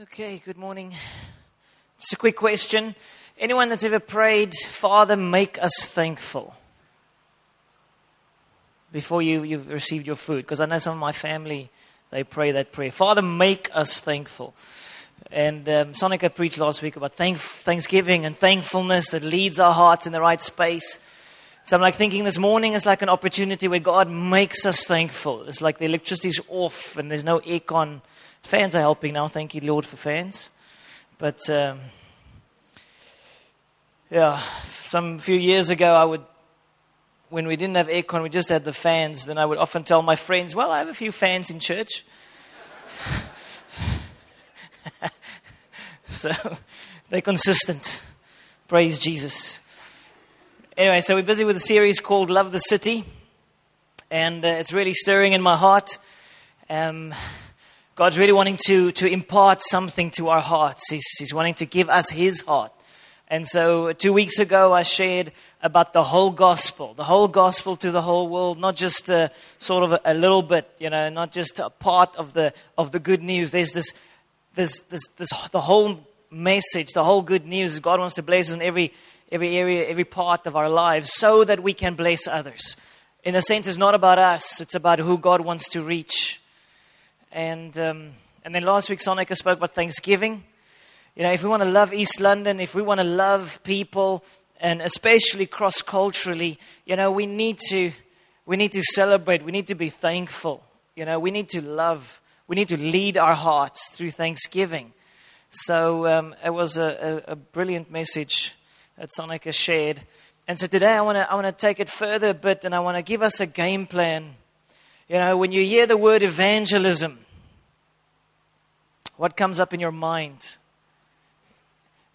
Okay, good morning. It's a quick question. Anyone that's ever prayed, Father, make us thankful? Before you, you've received your food. Because I know some of my family, they pray that prayer. Father, make us thankful. And um, Sonica preached last week about thank- thanksgiving and thankfulness that leads our hearts in the right space. So I'm like thinking this morning is like an opportunity where God makes us thankful. It's like the electricity's off and there's no aircon Fans are helping now. Thank you, Lord, for fans. But um, yeah, some few years ago, I would, when we didn't have aircon, we just had the fans. Then I would often tell my friends, "Well, I have a few fans in church." so they're consistent. Praise Jesus. Anyway, so we're busy with a series called Love the City, and uh, it's really stirring in my heart. Um, God's really wanting to, to impart something to our hearts. He's, he's wanting to give us His heart. And so, uh, two weeks ago, I shared about the whole gospel, the whole gospel to the whole world, not just a, sort of a, a little bit, you know, not just a part of the, of the good news. There's this, this, this, this, the whole message, the whole good news. God wants to bless us in every, every area, every part of our lives so that we can bless others. In a sense, it's not about us, it's about who God wants to reach. And, um, and then last week, Sonica spoke about Thanksgiving. You know, if we want to love East London, if we want to love people, and especially cross culturally, you know, we need to we need to celebrate. We need to be thankful. You know, we need to love. We need to lead our hearts through Thanksgiving. So um, it was a, a, a, brilliant message that Sonica shared. And so today I want to I want to take it further a bit, and I want to give us a game plan. You know, when you hear the word evangelism, what comes up in your mind?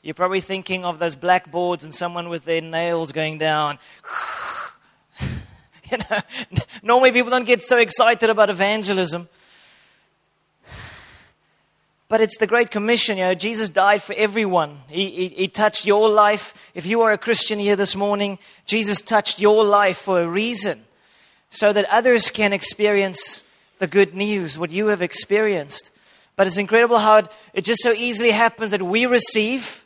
You're probably thinking of those blackboards and someone with their nails going down. you know, normally people don't get so excited about evangelism. But it's the Great Commission. You know, Jesus died for everyone. He, he, he, touched your life. If you are a Christian here this morning, Jesus touched your life for a reason. So that others can experience the good news, what you have experienced. But it's incredible how it, it just so easily happens that we receive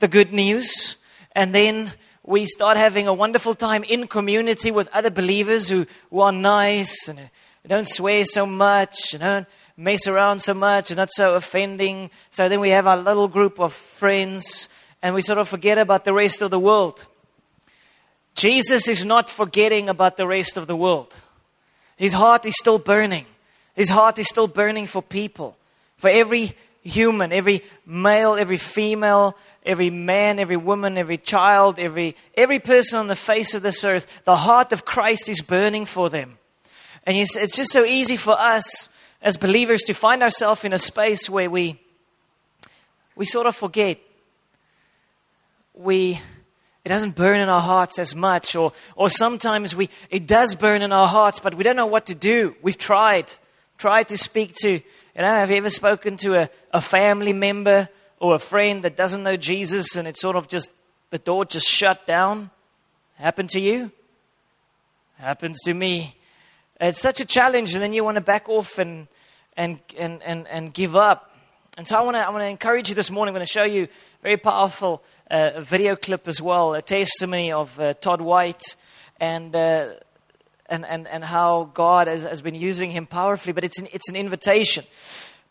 the good news and then we start having a wonderful time in community with other believers who, who are nice and don't swear so much and don't mess around so much and not so offending. So then we have our little group of friends and we sort of forget about the rest of the world. Jesus is not forgetting about the rest of the world. His heart is still burning. His heart is still burning for people. For every human, every male, every female, every man, every woman, every child, every, every person on the face of this earth, the heart of Christ is burning for them. And it's just so easy for us as believers to find ourselves in a space where we, we sort of forget. We, it doesn't burn in our hearts as much, or, or sometimes we, it does burn in our hearts, but we don't know what to do. We've tried, tried to speak to you know, have you ever spoken to a, a family member or a friend that doesn't know Jesus and it's sort of just, the door just shut down? Happened to you? Happens to me. It's such a challenge, and then you want to back off and, and, and, and, and give up. And so I want to I want to encourage you this morning. I'm going to show you a very powerful uh, video clip as well, a testimony of uh, Todd White. And uh, and, and, and how God has, has been using him powerfully, but it's an, it's an invitation.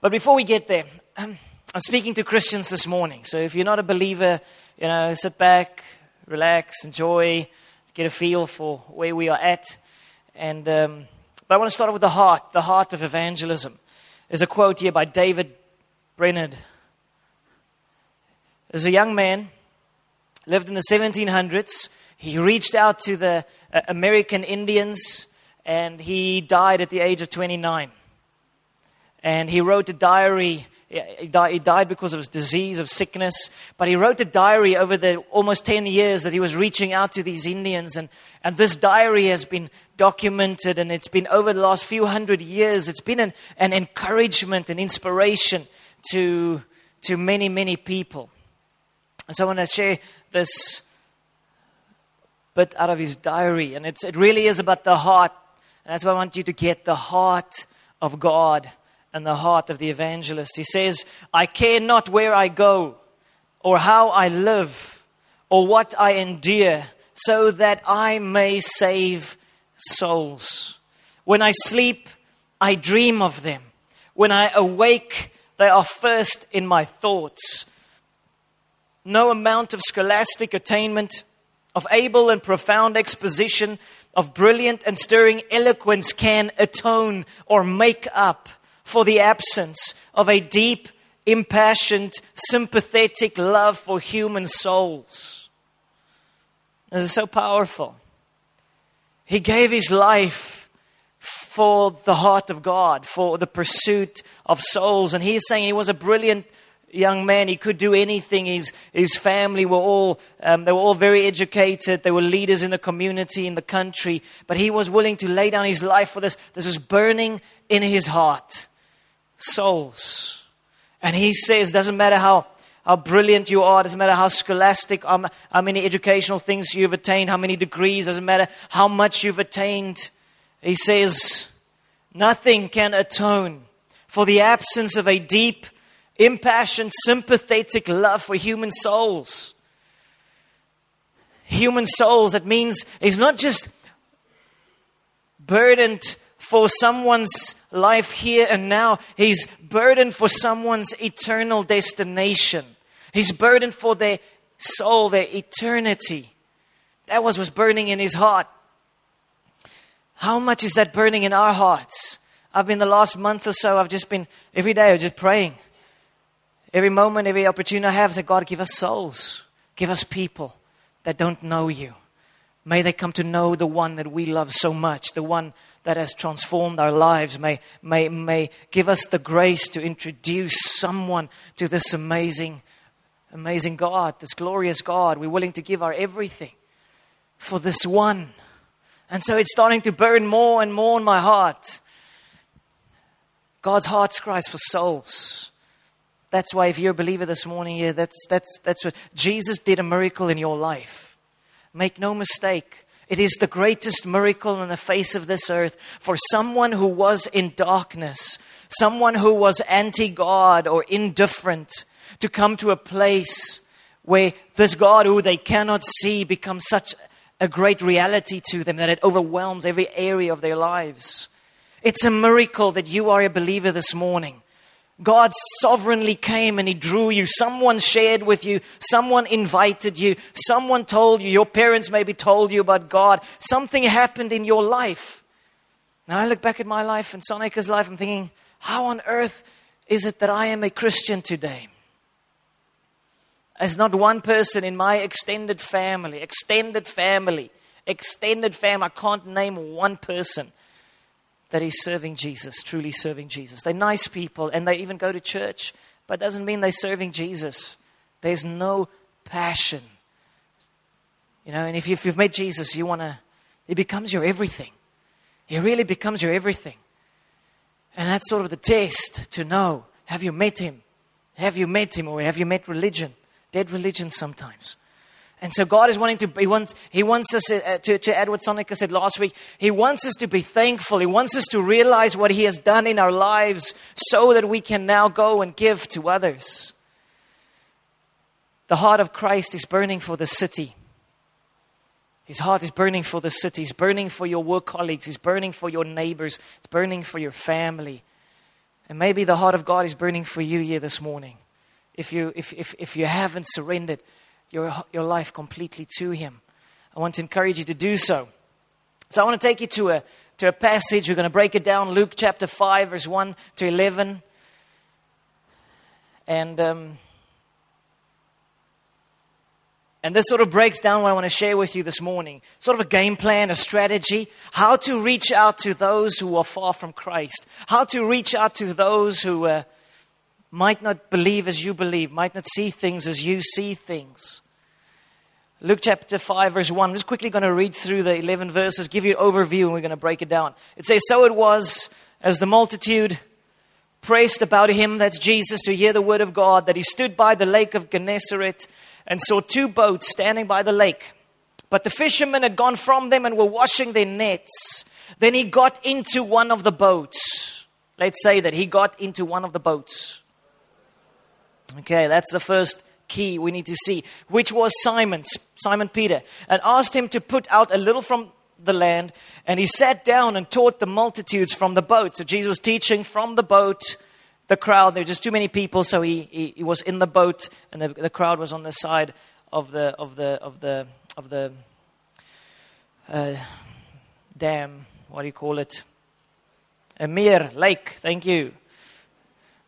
But before we get there, I'm speaking to Christians this morning. So if you're not a believer, you know, sit back, relax, enjoy, get a feel for where we are at. And, um, but I want to start with the heart, the heart of evangelism. There's a quote here by David Brainerd. There's a young man, lived in the 1700s. He reached out to the uh, American Indians and he died at the age of 29. And he wrote a diary. He died because of his disease, of sickness. But he wrote a diary over the almost 10 years that he was reaching out to these Indians. And, and this diary has been documented and it's been over the last few hundred years. It's been an, an encouragement and inspiration to, to many, many people. And so I want to share this bit out of his diary. And it really is about the heart. And that's why I want you to get the heart of God and the heart of the evangelist. He says, I care not where I go, or how I live, or what I endure, so that I may save souls. When I sleep, I dream of them. When I awake, they are first in my thoughts. No amount of scholastic attainment, of able and profound exposition, of brilliant and stirring eloquence can atone or make up for the absence of a deep, impassioned, sympathetic love for human souls. This is so powerful. He gave his life for the heart of God, for the pursuit of souls. And he's saying he was a brilliant young man. He could do anything. His, his family were all, um, they were all very educated. They were leaders in the community, in the country. But he was willing to lay down his life for this. This was burning in his heart. Souls. And he says, doesn't matter how, how brilliant you are, doesn't matter how scholastic, um, how many educational things you've attained, how many degrees, doesn't matter how much you've attained. He says, nothing can atone for the absence of a deep impassioned, sympathetic love for human souls. Human souls, it means he's not just burdened for someone's life here and now, he's burdened for someone's eternal destination. He's burdened for their soul, their eternity. That was was burning in his heart. How much is that burning in our hearts? I've been the last month or so, I've just been every day, I'm just praying. Every moment, every opportunity I have, I say, God, give us souls. Give us people that don't know you. May they come to know the one that we love so much, the one that has transformed our lives. May, may, may give us the grace to introduce someone to this amazing, amazing God, this glorious God. We're willing to give our everything for this one. And so it's starting to burn more and more in my heart. God's heart cries for souls. That's why if you're a believer this morning, yeah, that's, that's, that's what Jesus did a miracle in your life. Make no mistake. It is the greatest miracle on the face of this earth for someone who was in darkness, someone who was anti God or indifferent, to come to a place where this God who they cannot see becomes such a great reality to them that it overwhelms every area of their lives. It's a miracle that you are a believer this morning. God sovereignly came and He drew you. Someone shared with you. Someone invited you. Someone told you. Your parents maybe told you about God. Something happened in your life. Now I look back at my life and Sonica's life. I'm thinking, how on earth is it that I am a Christian today? There's not one person in my extended family, extended family, extended family. I can't name one person that is serving Jesus, truly serving Jesus. They're nice people and they even go to church, but it doesn't mean they're serving Jesus. There's no passion. You know, and if you've met Jesus, you want to, he becomes your everything. He really becomes your everything. And that's sort of the test to know have you met him? Have you met him or have you met religion? Dead religion sometimes. And so God is wanting to, He wants, he wants us, uh, to, to add what Sonica said last week, He wants us to be thankful. He wants us to realize what He has done in our lives so that we can now go and give to others. The heart of Christ is burning for the city. His heart is burning for the city. He's burning for your work colleagues. He's burning for your neighbors. It's burning for your family. And maybe the heart of God is burning for you here this morning. If you, if, if, if you haven't surrendered, your, your life completely to Him. I want to encourage you to do so. So I want to take you to a, to a passage. We're going to break it down Luke chapter 5, verse 1 to 11. And, um, and this sort of breaks down what I want to share with you this morning. Sort of a game plan, a strategy, how to reach out to those who are far from Christ, how to reach out to those who. Uh, might not believe as you believe, might not see things as you see things. Luke chapter 5, verse 1. I'm just quickly going to read through the 11 verses, give you an overview, and we're going to break it down. It says, So it was as the multitude pressed about him, that's Jesus, to hear the word of God, that he stood by the lake of Gennesaret and saw two boats standing by the lake. But the fishermen had gone from them and were washing their nets. Then he got into one of the boats Let's say that he got into one of the boats. Okay, that's the first key we need to see, which was Simon, Simon Peter, and asked him to put out a little from the land. And he sat down and taught the multitudes from the boat. So Jesus was teaching from the boat. The crowd, there were just too many people, so he, he, he was in the boat, and the, the crowd was on the side of the, of the, of the, of the uh, dam. What do you call it? A mere lake. Thank you.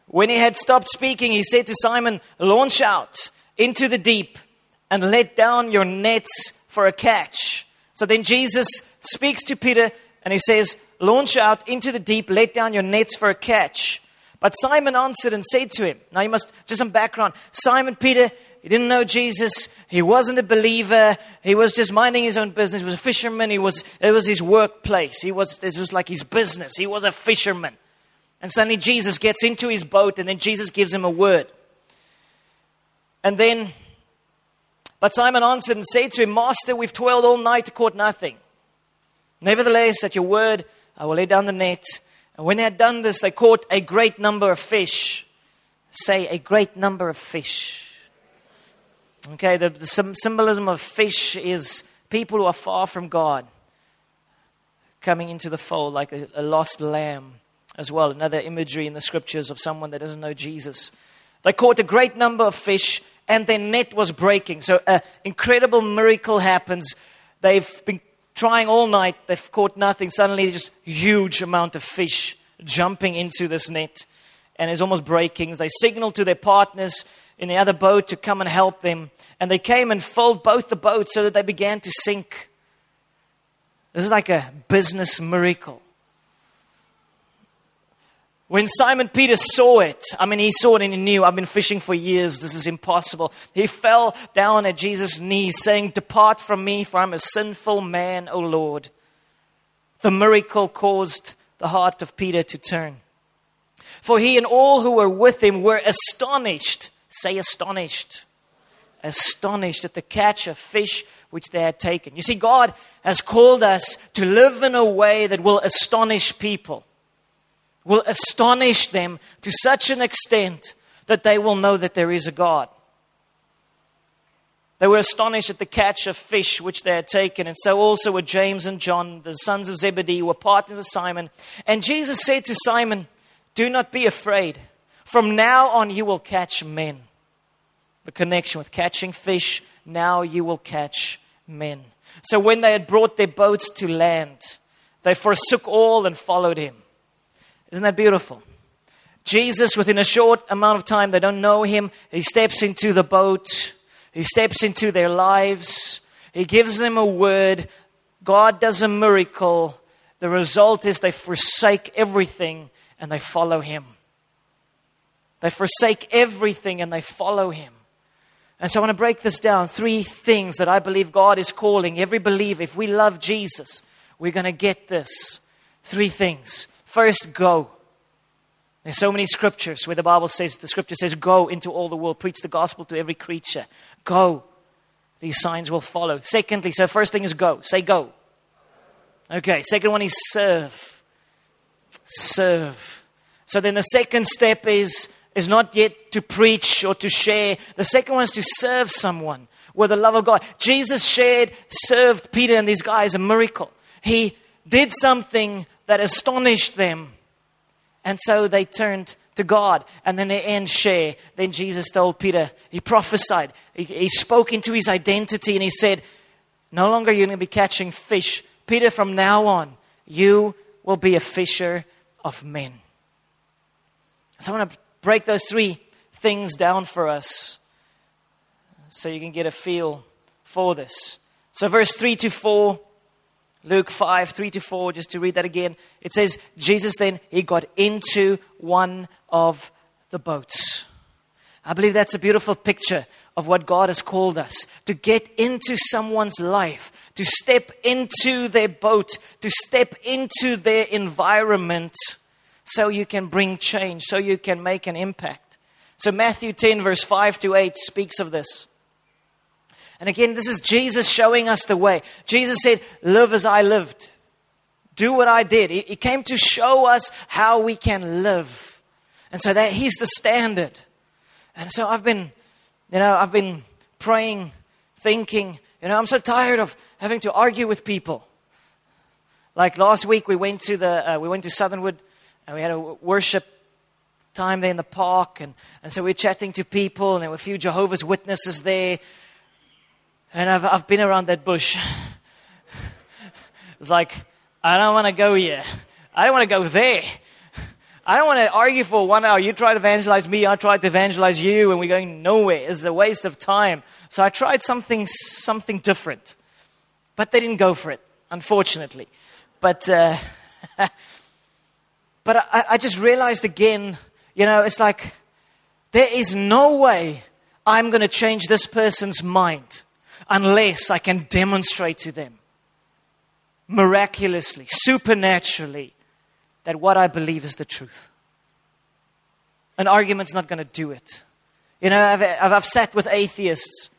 When he had stopped speaking, he said to Simon, Launch out into the deep and let down your nets for a catch. So then Jesus speaks to Peter and he says, Launch out into the deep, let down your nets for a catch. But Simon answered and said to him, Now you must, just some background. Simon Peter, he didn't know Jesus. He wasn't a believer. He was just minding his own business. He was a fisherman. He was, it was his workplace. He was, it was like his business. He was a fisherman. And suddenly Jesus gets into his boat, and then Jesus gives him a word. And then, but Simon answered and said to him, Master, we've toiled all night, to caught nothing. Nevertheless, at your word, I will lay down the net. And when they had done this, they caught a great number of fish. Say, a great number of fish. Okay, the, the symbolism of fish is people who are far from God coming into the fold like a, a lost lamb as well. Another imagery in the scriptures of someone that doesn't know Jesus. They caught a great number of fish and their net was breaking. So an incredible miracle happens. They've been trying all night, they've caught nothing. Suddenly, just huge amount of fish jumping into this net and it's almost breaking. They signal to their partners in the other boat to come and help them. And they came and filled both the boats so that they began to sink. This is like a business miracle. When Simon Peter saw it, I mean, he saw it and he knew, I've been fishing for years, this is impossible. He fell down at Jesus' knees, saying, Depart from me, for I'm a sinful man, O Lord. The miracle caused the heart of Peter to turn. For he and all who were with him were astonished. Say, astonished. Astonished at the catch of fish which they had taken. You see, God has called us to live in a way that will astonish people will astonish them to such an extent that they will know that there is a God. They were astonished at the catch of fish which they had taken, and so also were James and John, the sons of Zebedee, who were partners with Simon. And Jesus said to Simon, Do not be afraid. From now on, you will catch men. The connection with catching fish, now you will catch men. So when they had brought their boats to land, they forsook all and followed him. Isn't that beautiful? Jesus, within a short amount of time, they don't know him. He steps into the boat, he steps into their lives, he gives them a word. God does a miracle. The result is they forsake everything and they follow him. They forsake everything and they follow him. And so I want to break this down. Three things that I believe God is calling every believer. If we love Jesus, we're going to get this. Three things. First, go. There's so many scriptures where the Bible says, the scripture says, go into all the world, preach the gospel to every creature. Go. These signs will follow. Secondly, so first thing is go. Say go. Okay, second one is serve. Serve. So then the second step is, is not yet to preach or to share. The second one is to serve someone with the love of God. Jesus shared, served Peter and these guys a miracle. He did something that astonished them. And so they turned to God. And then they end share. Then Jesus told Peter, he prophesied, he, he spoke into his identity, and he said, No longer you're going to be catching fish. Peter, from now on, you will be a fisher of men. So I want to break those three things down for us so you can get a feel for this. So, verse 3 to 4 Luke 5, 3 to 4, just to read that again. It says, Jesus then, he got into one of the boats. I believe that's a beautiful picture of what God has called us to get into someone's life, to step into their boat, to step into their environment so you can bring change, so you can make an impact. So, Matthew 10, verse 5 to 8 speaks of this. And again, this is Jesus showing us the way. Jesus said, Live as I lived. do what I did. He, came to show us how we can live. And so that He's the standard. And so I've been, you know, I've been praying, thinking, you know, I'm so tired of having to argue with people. Like last week, we went to the uh, we went to Southernwood, and we had a worship time there in the park, and, and so we're chatting to people, and there were a few Jehovah's Witnesses there, and I've I've been around that bush. it's like I don't want to go here. I don't want to go there. I don't want to argue for one hour. You try to evangelize me, I tried to evangelize you, and we're going nowhere. It's a waste of time. So I tried something, something different. But they didn't go for it, unfortunately. But, uh, but I, I just realized again, you know, it's like there is no way I'm going to change this person's mind unless I can demonstrate to them miraculously, supernaturally, that what I believe is the truth. An argument's not going to do it. You know, I've, I've sat with atheists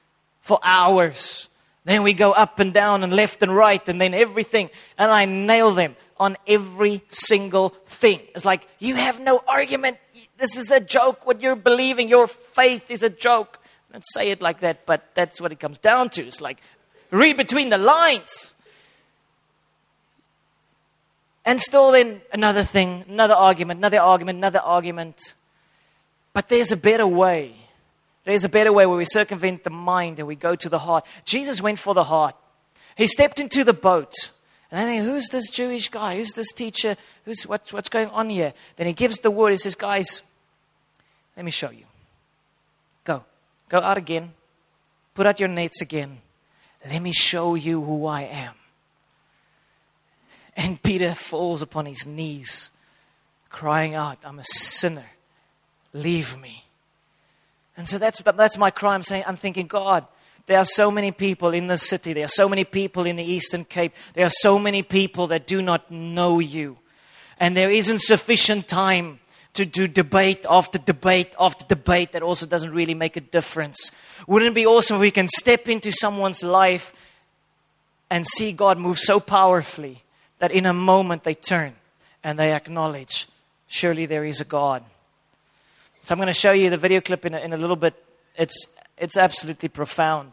for hours. Then we go up and down and left and right and then everything. And I nail them on every single thing. It's like, you have no argument. This is a joke. What you're believing, your faith is a joke. Don't say it like that, but that's what it comes down to. It's like, read between the lines. And still, then another thing, another argument, another argument, another argument. But there's a better way. There's a better way where we circumvent the mind and we go to the heart. Jesus went for the heart. He stepped into the boat. And I think, who's this Jewish guy? Who's this teacher? Who's, what's, what's going on here? Then he gives the word. He says, guys, let me show you. Go. Out again. Put out your nets again. Let me show you who I am. And Peter falls upon his knees, crying out, I'm a sinner. Leave me. And so that's, that's my cry. I'm saying, I'm thinking, God, there are so many people in this city. There are so many people in the Eastern Cape. There are so many people that do not know you. And there isn't sufficient time to do debate after debate after debate that also doesn't really make a difference. Wouldn't it be awesome if we can step into someone's life and see God move so powerfully that in a moment they turn and they acknowledge, surely there is a God. So I'm going to show you the video clip in a, in a little bit. It's, it's absolutely profound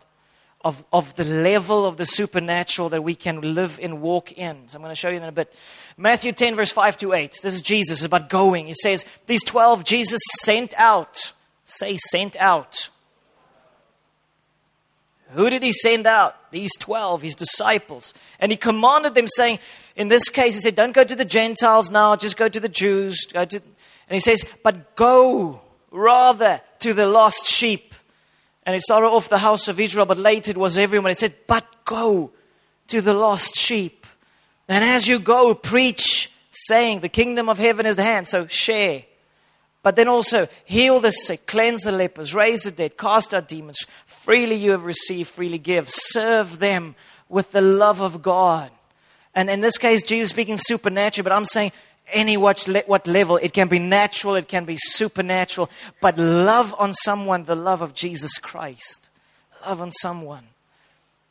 of, of the level of the supernatural that we can live and walk in. So I'm going to show you in a bit. Matthew 10, verse 5 to 8. This is Jesus about going. He says, These 12 Jesus sent out. Say, sent out. Who did he send out? These 12, his disciples. And he commanded them, saying, in this case, he said, Don't go to the Gentiles now, just go to the Jews. Go to, and he says, But go rather to the lost sheep. And it started off the house of Israel, but later it was everyone. It said, But go to the lost sheep. And as you go, preach, saying, The kingdom of heaven is the hand. So share. But then also heal the sick, cleanse the lepers, raise the dead, cast out demons. Freely you have received, freely give. Serve them with the love of God. And in this case, Jesus speaking supernatural, but I'm saying any what, what level. It can be natural, it can be supernatural. But love on someone, the love of Jesus Christ. Love on someone.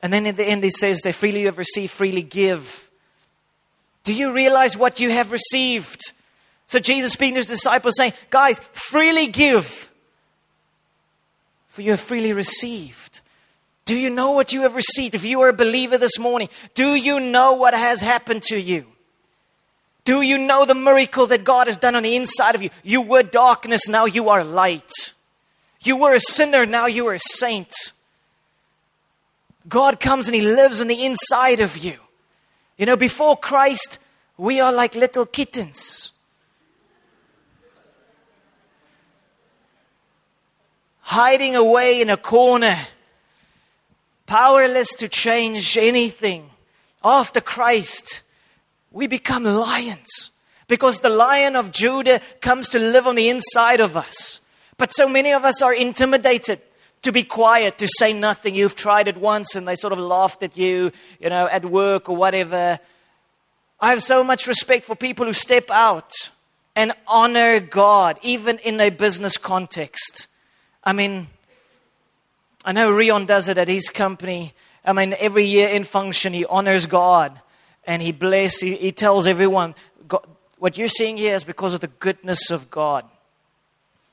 And then in the end, he says, They freely you have received, freely give. Do you realize what you have received? So Jesus speaking to his disciples saying, Guys, freely give, for you have freely received. Do you know what you have received? If you are a believer this morning, do you know what has happened to you? Do you know the miracle that God has done on the inside of you? You were darkness, now you are light. You were a sinner, now you are a saint. God comes and He lives on the inside of you. You know, before Christ, we are like little kittens. hiding away in a corner, powerless to change anything. After Christ, we become lions because the lion of Judah comes to live on the inside of us. But so many of us are intimidated to be quiet, to say nothing. You've tried it once and they sort of laughed at you, you know, at work or whatever. I have so much respect for people who step out and honor God, even in a business context. I mean, I know Rion does it at his company. I mean, every year in function, he honors God. And he blesses, he, he tells everyone, God, what you're seeing here is because of the goodness of God.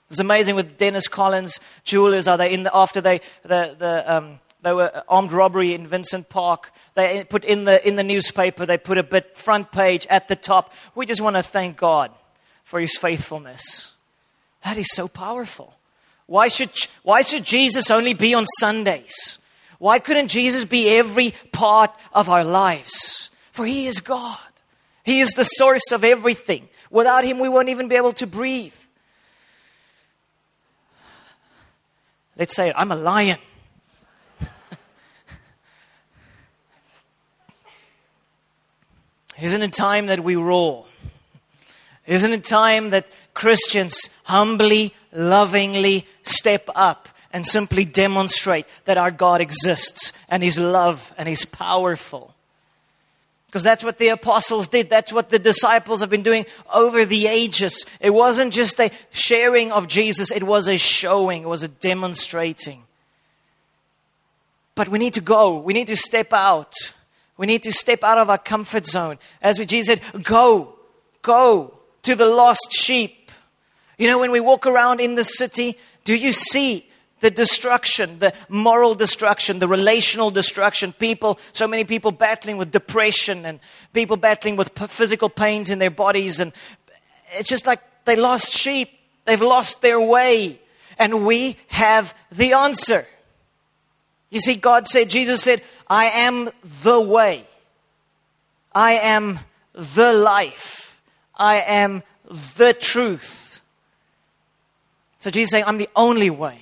It's amazing with Dennis Collins, jewelers, are they in the, after they, the, the, um, they were armed robbery in Vincent Park. They put in the, in the newspaper, they put a bit front page at the top. We just want to thank God for his faithfulness. That is so powerful. Why should, why should Jesus only be on Sundays? Why couldn't Jesus be every part of our lives? For he is God. He is the source of everything. Without him, we won't even be able to breathe. Let's say, I'm a lion. Isn't it time that we roar? Isn't it time that Christians humbly, lovingly step up and simply demonstrate that our God exists and He's love and He's powerful? Because that's what the apostles did. That's what the disciples have been doing over the ages. It wasn't just a sharing of Jesus, it was a showing, it was a demonstrating. But we need to go, we need to step out. We need to step out of our comfort zone. As we Jesus said, go, go to the lost sheep. You know, when we walk around in the city, do you see the destruction, the moral destruction, the relational destruction. People, so many people battling with depression and people battling with physical pains in their bodies. And it's just like they lost sheep. They've lost their way. And we have the answer. You see, God said, Jesus said, I am the way. I am the life. I am the truth. So Jesus saying, I'm the only way.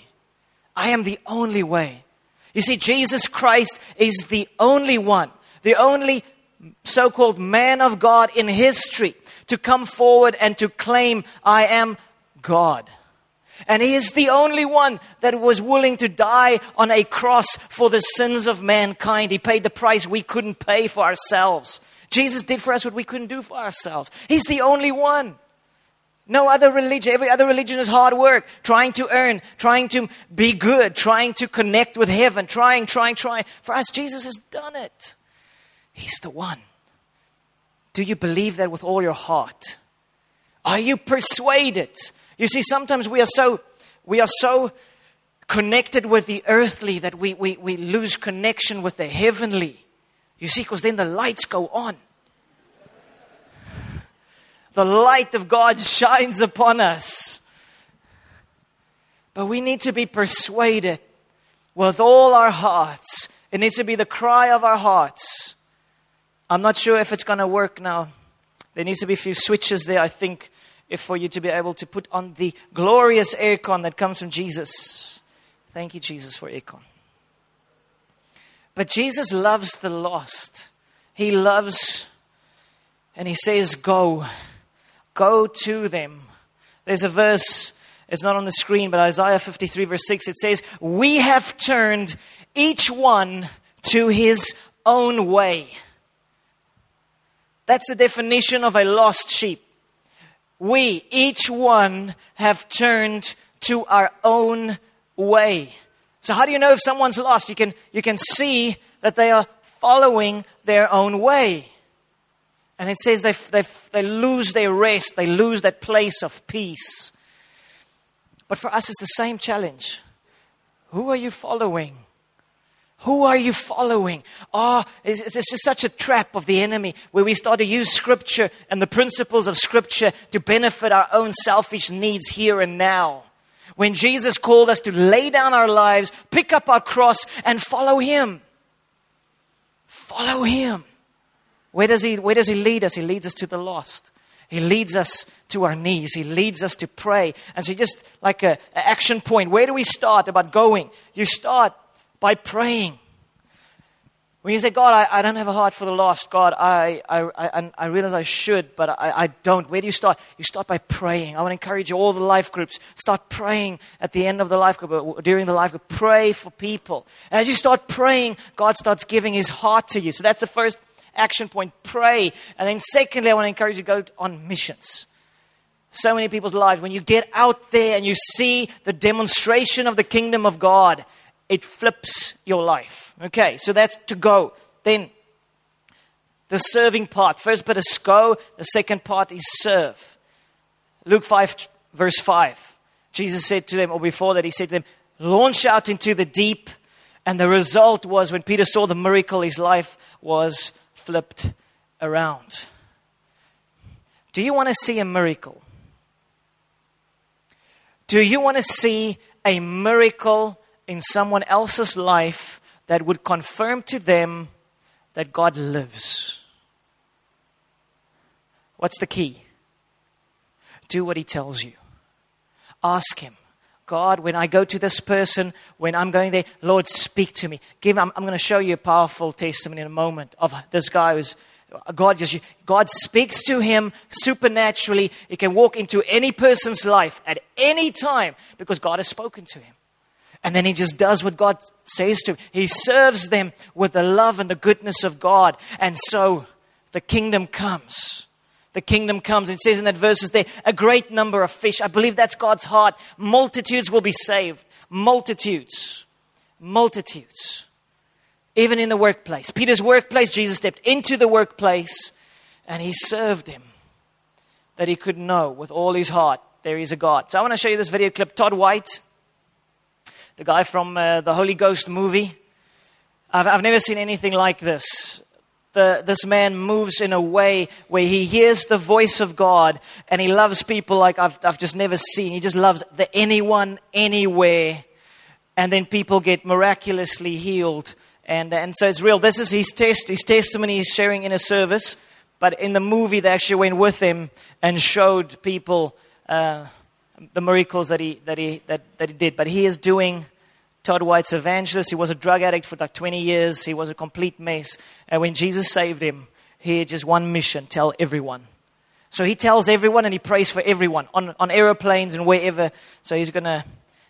I am the only way. You see, Jesus Christ is the only one, the only so called man of God in history to come forward and to claim, I am God. And he is the only one that was willing to die on a cross for the sins of mankind. He paid the price we couldn't pay for ourselves. Jesus did for us what we couldn't do for ourselves. He's the only one. No other religion, every other religion is hard work, trying to earn, trying to be good, trying to connect with heaven, trying, trying, trying. For us, Jesus has done it. He's the one. Do you believe that with all your heart? Are you persuaded you see, sometimes we are so, we are so connected with the earthly that we, we, we lose connection with the heavenly. You see, because then the lights go on. The light of God shines upon us. But we need to be persuaded with all our hearts. It needs to be the cry of our hearts. I'm not sure if it's going to work now. There needs to be a few switches there, I think if for you to be able to put on the glorious aircon that comes from Jesus. Thank you, Jesus, for aircon. But Jesus loves the lost. He loves, and He says, Go, go to them. There's a verse, it's not on the screen, but Isaiah 53, verse 6, it says, We have turned each one to his own way. That's the definition of a lost sheep we, each one, have turned to our own way. So, how do you know if someone's lost? You can, you can see that they are following their own way. And it says they, they, they lose their rest, they lose that place of peace. But for us, it's the same challenge. Who are you following? Who are you following? Ah, oh, it's just such a trap of the enemy where we start to use Scripture and the principles of Scripture to benefit our own selfish needs here and now. When Jesus called us to lay down our lives, pick up our cross, and follow Him. Follow Him. Where does He, where does he lead us? He leads us to the lost. He leads us to our knees. He leads us to pray. And so, just like an action point, where do we start about going? You start by praying. When you say, God, I, I don't have a heart for the lost, God, I, I, I, I realize I should, but I, I don't. Where do you start? You start by praying. I want to encourage you, all the life groups, start praying at the end of the life group, uh, or during the life group. Pray for people. as you start praying, God starts giving his heart to you. So that's the first action point pray. And then, secondly, I want to encourage you to go on missions so many people's lives, when you get out there and you see the demonstration of the kingdom of God, it flips your life. Okay, so that's to go. Then the serving part. First bit is go, the second part is serve. Luke 5, verse 5. Jesus said to them, or before that, he said to them, launch out into the deep. And the result was when Peter saw the miracle, his life was flipped around. Do you want to see a miracle? Do you want to see a miracle in someone else's life that would confirm to them that God lives? What's the key? Do what He tells you. Ask Him. God, when I go to this person, when I'm going there, Lord, speak to me. Give, I'm, I'm going to show you a powerful testimony in a moment of this guy who's God just God speaks to him supernaturally. He can walk into any person's life at any time because God has spoken to him. And then he just does what God says to him. He serves them with the love and the goodness of God. And so the kingdom comes. The kingdom comes. It says in that verses there, a great number of fish. I believe that's God's heart. Multitudes will be saved. Multitudes. Multitudes even in the workplace. Peter's workplace, Jesus stepped into the workplace and he served him that he could know with all his heart there is a God. So I want to show you this video clip. Todd White, the guy from uh, the Holy Ghost movie. I've, I've never seen anything like this. The, this man moves in a way where he hears the voice of God and he loves people like I've, I've just never seen. He just loves the anyone, anywhere. And then people get miraculously healed and, and so it's real. This is his test, his testimony he's sharing in a service. But in the movie, they actually went with him and showed people uh, the miracles that he, that, he, that, that he did. But he is doing Todd White's evangelist. He was a drug addict for like 20 years. He was a complete mess. And when Jesus saved him, he had just one mission tell everyone. So he tells everyone and he prays for everyone on, on aeroplanes and wherever. So he's going to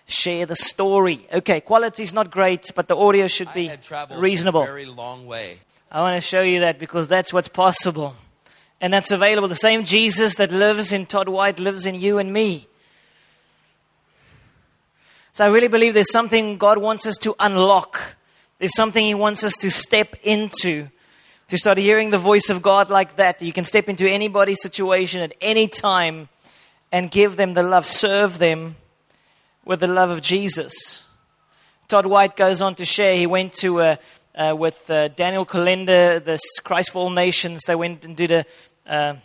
share the story. Okay, quality is not great, but the audio should be reasonable. very long way. I want to show you that because that's what's possible. And that's available. The same Jesus that lives in Todd White lives in you and me. So I really believe there's something God wants us to unlock. There's something He wants us to step into. To start hearing the voice of God like that. You can step into anybody's situation at any time and give them the love, serve them, with the love of Jesus. Todd White goes on to share, he went to, uh, uh, with uh, Daniel Kolenda, the Christ for All Nations, they went and did a, uh,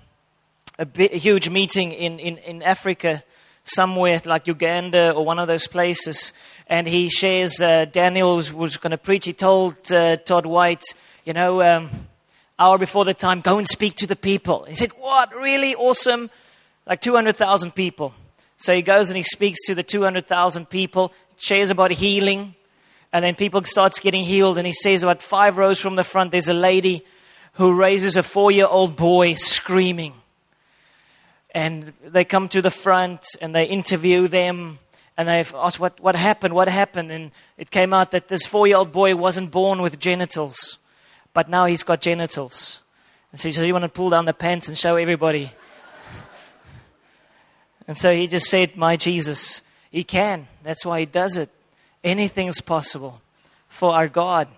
a, a, huge meeting in, in, in Africa, somewhere like Uganda or one of those places. And he shares, uh, Daniel was, going to preach, he told uh, Todd White, you know, um, hour before the time, go and speak to the people. He said, what, really awesome? Like 200,000 people. So he goes and he speaks to the 200,000 people, shares about healing, and then people starts getting healed. And he says about five rows from the front, there's a lady who raises a four-year-old boy screaming. And they come to the front and they interview them and they ask what, what happened, what happened. And it came out that this four-year-old boy wasn't born with genitals, but now he's got genitals. And so he says, you want to pull down the pants and show everybody and so he just said, My Jesus, he can. That's why he does it. Anything's possible for our God.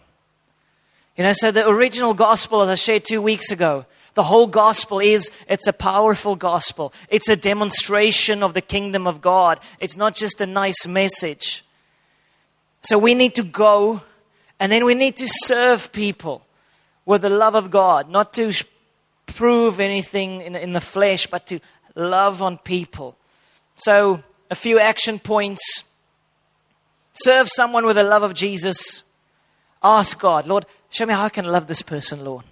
You know, so the original gospel, as I shared two weeks ago, the whole gospel is it's a powerful gospel. It's a demonstration of the kingdom of God. It's not just a nice message. So we need to go and then we need to serve people with the love of God, not to prove anything in, in the flesh, but to love on people. So, a few action points. Serve someone with the love of Jesus. Ask God, Lord, show me how I can love this person, Lord.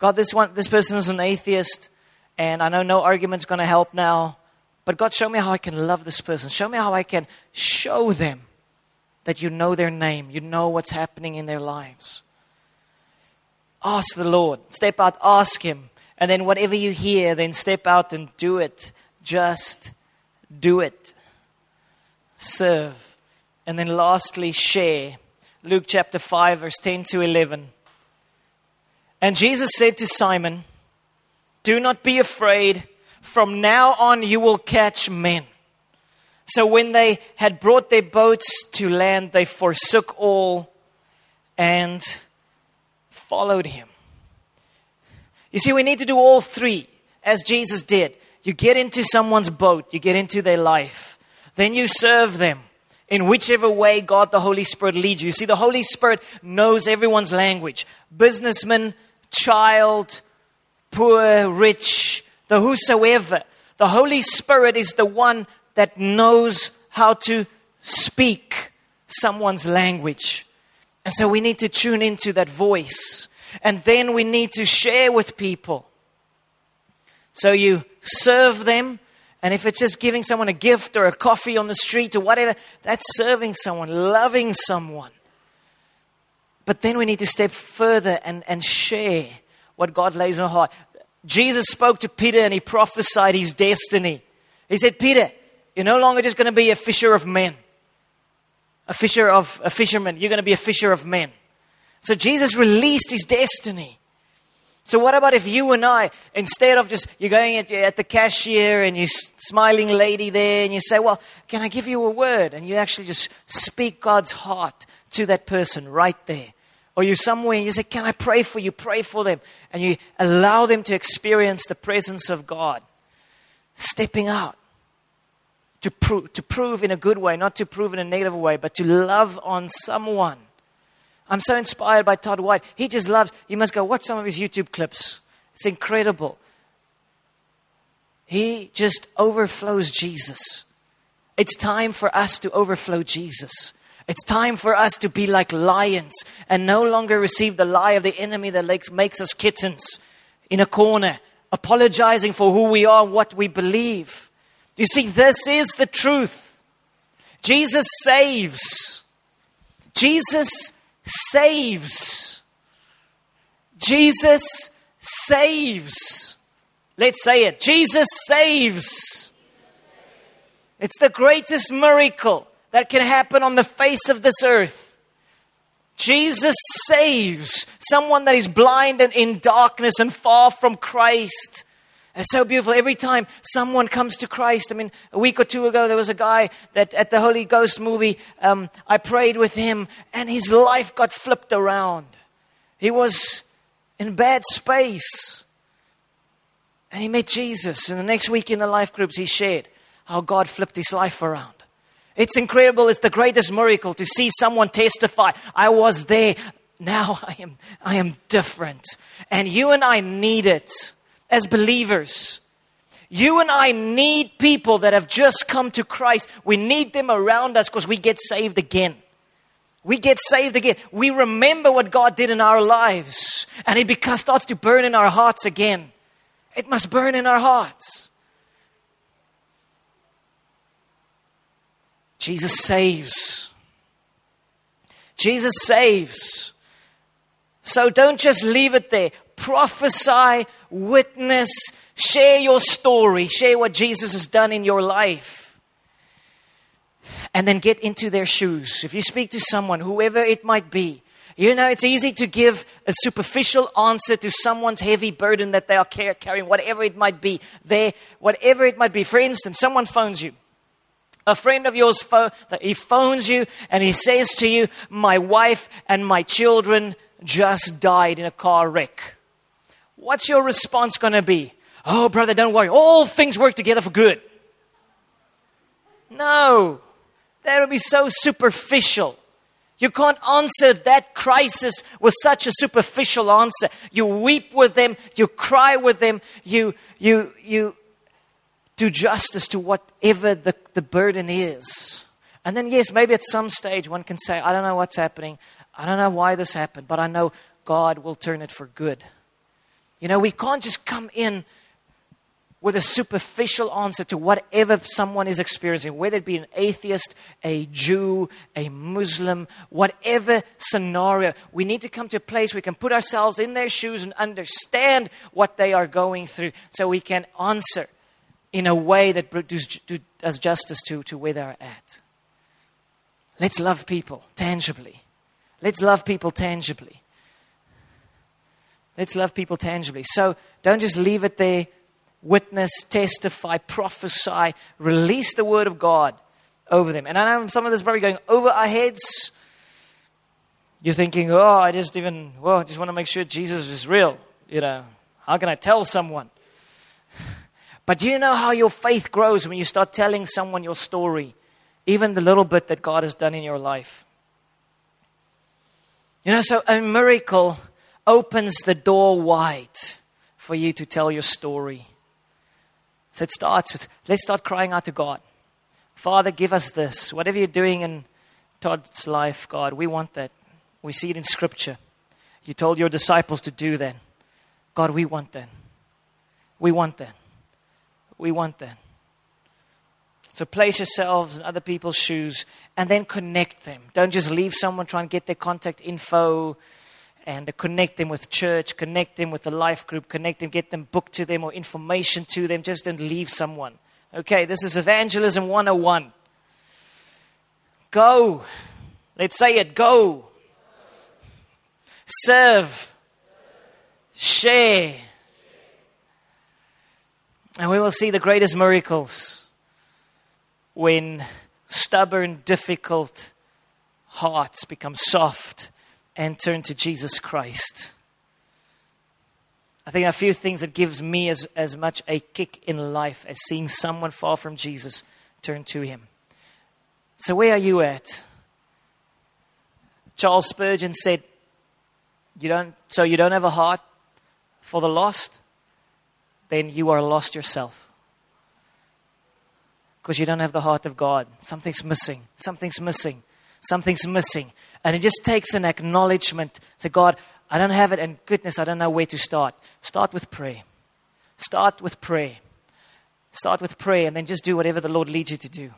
God, this one, this person is an atheist, and I know no argument's going to help now. But God, show me how I can love this person. Show me how I can show them that you know their name, you know what's happening in their lives. Ask the Lord. Step out, ask Him. And then whatever you hear, then step out and do it. Just do it. Serve. And then lastly, share. Luke chapter 5, verse 10 to 11. And Jesus said to Simon, Do not be afraid. From now on, you will catch men. So when they had brought their boats to land, they forsook all and followed him. You see, we need to do all three, as Jesus did. You get into someone's boat, you get into their life, then you serve them in whichever way God the Holy Spirit leads you. You see, the Holy Spirit knows everyone's language businessman, child, poor, rich, the whosoever. The Holy Spirit is the one that knows how to speak someone's language. And so we need to tune into that voice. And then we need to share with people. So you serve them. And if it's just giving someone a gift or a coffee on the street or whatever, that's serving someone, loving someone. But then we need to step further and, and share what God lays on our heart. Jesus spoke to Peter and he prophesied his destiny. He said, Peter, you're no longer just going to be a fisher of men, a fisher of a fisherman. You're going to be a fisher of men. So Jesus released his destiny. So what about if you and I, instead of just you're going at, at the cashier and you smiling lady there and you say, "Well, can I give you a word?" and you actually just speak God's heart to that person right there. Or you somewhere and you say, Can I pray for you? Pray for them. And you allow them to experience the presence of God. Stepping out to, pro- to prove in a good way, not to prove in a negative way, but to love on someone. I'm so inspired by Todd White. He just loves, you must go watch some of his YouTube clips. It's incredible. He just overflows Jesus. It's time for us to overflow Jesus. It's time for us to be like lions and no longer receive the lie of the enemy that makes us kittens in a corner, apologizing for who we are, what we believe. You see, this is the truth. Jesus saves. Jesus saves. Jesus saves. Let's say it. Jesus saves. It's the greatest miracle that can happen on the face of this earth. Jesus saves someone that is blind and in darkness and far from Christ. It's so beautiful. Every time someone comes to Christ, I mean, a week or two ago, there was a guy that at the Holy Ghost movie, um, I prayed with him, and his life got flipped around. He was in bad space. And he met Jesus. And the next week in the life groups, he shared how God flipped his life around. It's incredible. It's the greatest miracle to see someone testify. I was there. Now I am, I am different. And you and I need it as believers. You and I need people that have just come to Christ. We need them around us because we get saved again. We get saved again. We remember what God did in our lives, and it starts to burn in our hearts again. It must burn in our hearts. Jesus saves. Jesus saves. So don't just leave it there. Prophesy, witness, share your story, share what Jesus has done in your life. And then get into their shoes. If you speak to someone, whoever it might be, you know, it's easy to give a superficial answer to someone's heavy burden that they are carrying, whatever it might be. There, whatever it might be. For instance, someone phones you a friend of yours, that he phones you and he says to you, My wife and my children just died in a car wreck. What's your response going to be? Oh, brother, don't worry. All things work together for good. No, that would be so superficial. You can't answer that crisis with such a superficial answer. You weep with them, you cry with them, you, you, you, do justice to whatever the, the burden is. And then, yes, maybe at some stage one can say, I don't know what's happening. I don't know why this happened, but I know God will turn it for good. You know, we can't just come in with a superficial answer to whatever someone is experiencing, whether it be an atheist, a Jew, a Muslim, whatever scenario. We need to come to a place where we can put ourselves in their shoes and understand what they are going through so we can answer in a way that does justice to, to where they're at. Let's love people tangibly. Let's love people tangibly. Let's love people tangibly. So don't just leave it there. Witness, testify, prophesy, release the word of God over them. And I know some of this is probably going over our heads. You're thinking, oh, I just even, well, I just want to make sure Jesus is real. You know, How can I tell someone? But do you know how your faith grows when you start telling someone your story, even the little bit that God has done in your life? You know, so a miracle opens the door wide for you to tell your story. So it starts with let's start crying out to God. Father, give us this. Whatever you're doing in Todd's life, God, we want that. We see it in Scripture. You told your disciples to do that. God, we want that. We want that. We want that. So place yourselves in other people's shoes and then connect them. Don't just leave someone try and get their contact info and connect them with church, connect them with the life group, connect them, get them booked to them or information to them. Just don't leave someone. Okay, this is Evangelism 101. Go. Let's say it. Go. Serve. Share. And we will see the greatest miracles when stubborn, difficult hearts become soft and turn to Jesus Christ. I think a few things that gives me as, as much a kick in life as seeing someone far from Jesus turn to him. So where are you at? Charles Spurgeon said, you don't, so you don't have a heart for the lost? Then you are lost yourself. Because you don't have the heart of God. Something's missing. Something's missing. Something's missing. And it just takes an acknowledgement to God, I don't have it, and goodness, I don't know where to start. Start with prayer. Start with prayer. Start with prayer, and then just do whatever the Lord leads you to do.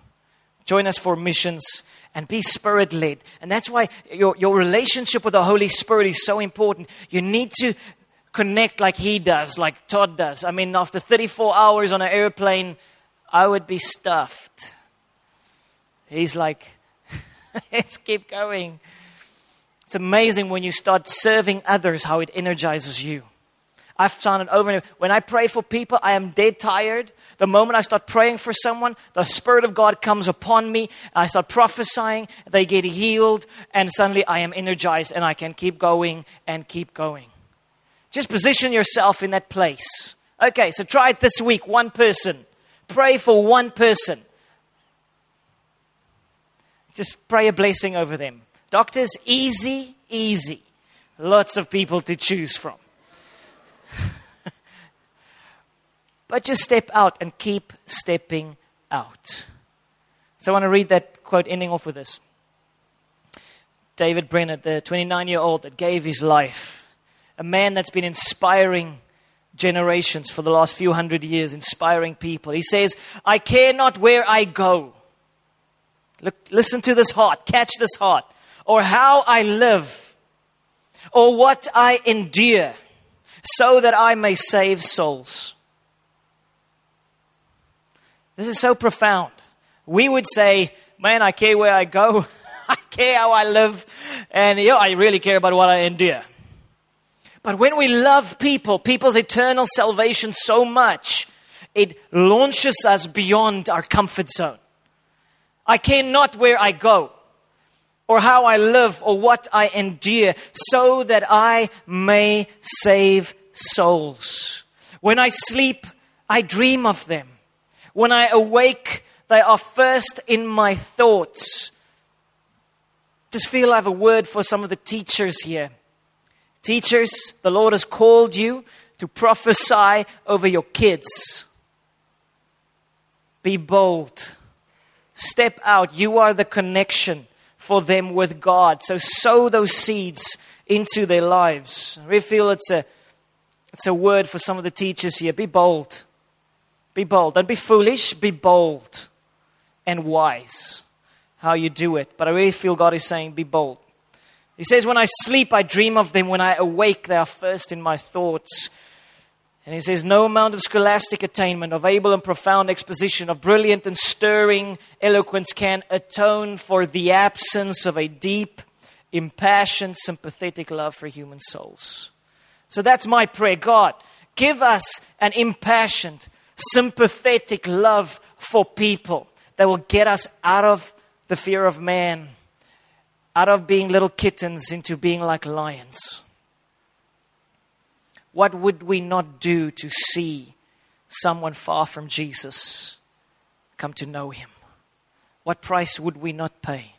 Join us for missions and be spirit led. And that's why your, your relationship with the Holy Spirit is so important. You need to connect like He does, like Todd does. I mean, after 34 hours on an airplane, I would be stuffed. He's like, let's keep going. It's amazing when you start serving others how it energizes you. I've found it over and over. When I pray for people, I am dead tired. The moment I start praying for someone, the Spirit of God comes upon me. I start prophesying, they get healed, and suddenly I am energized and I can keep going and keep going. Just position yourself in that place. Okay, so try it this week. One person. Pray for one person. Just pray a blessing over them. Doctors, easy, easy. Lots of people to choose from. but just step out and keep stepping out. So I want to read that quote ending off with this. David Brainerd, the 29 year old that gave his life, a man that's been inspiring generations for the last few hundred years, inspiring people. He says, I care not where I go. Look, listen to this heart, catch this heart or how I live, or what I endure, so that I may save souls. This is so profound. We would say, Man, I care where I go, I care how I live, and yeah, I really care about what I endure. But when we love people, people's eternal salvation so much, it launches us beyond our comfort zone. I care not where I go or how I live or what I endure, so that I may save souls. When I sleep, I dream of them. When I awake, they are first in my thoughts. Just feel I have a word for some of the teachers here. Teachers, the Lord has called you to prophesy over your kids. Be bold. Step out. You are the connection for them with God. So sow those seeds into their lives. Really feel it's a, it's a word for some of the teachers here. Be bold. Be bold. Don't be foolish. Be bold and wise how you do it. But I really feel God is saying, be bold. He says, When I sleep, I dream of them. When I awake, they are first in my thoughts. And he says, No amount of scholastic attainment, of able and profound exposition, of brilliant and stirring eloquence can atone for the absence of a deep, impassioned, sympathetic love for human souls. So that's my prayer. God, give us an impassioned, sympathetic love for people that will get us out of the fear of man, out of being little kittens into being like lions. What would we not do to see someone far from Jesus come to know him? What price would we not pay?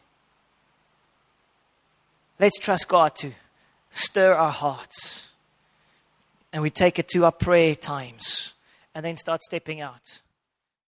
Let's trust God to stir our hearts. And we take it to our prayer times and then start stepping out.